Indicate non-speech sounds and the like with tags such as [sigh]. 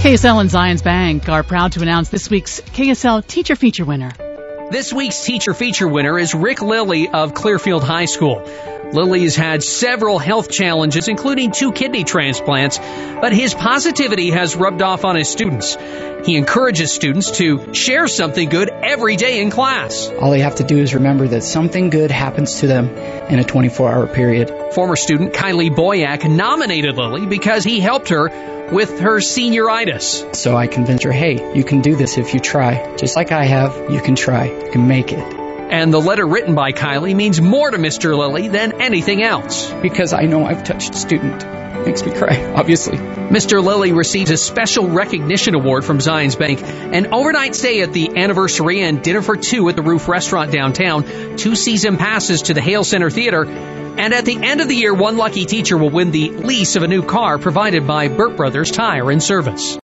KSL and Zions Bank are proud to announce this week's KSL Teacher Feature winner. This week's Teacher Feature winner is Rick Lilly of Clearfield High School. Lilly has had several health challenges, including two kidney transplants, but his positivity has rubbed off on his students. He encourages students to share something good every day in class. All they have to do is remember that something good happens to them in a 24 hour period. Former student Kylie Boyack nominated Lilly because he helped her with her senioritis. So I convinced her, hey, you can do this if you try. Just like I have, you can try. You can make it. And the letter written by Kylie means more to Mr. Lilly than anything else. Because I know I've touched a student. Makes me cry, [laughs] obviously. Mr. Lilly receives a special recognition award from Zions Bank, an overnight stay at the Anniversary Inn dinner for two at the Roof Restaurant downtown, two season passes to the Hale Center Theater, and at the end of the year, one lucky teacher will win the lease of a new car provided by Burt Brothers Tire and Service.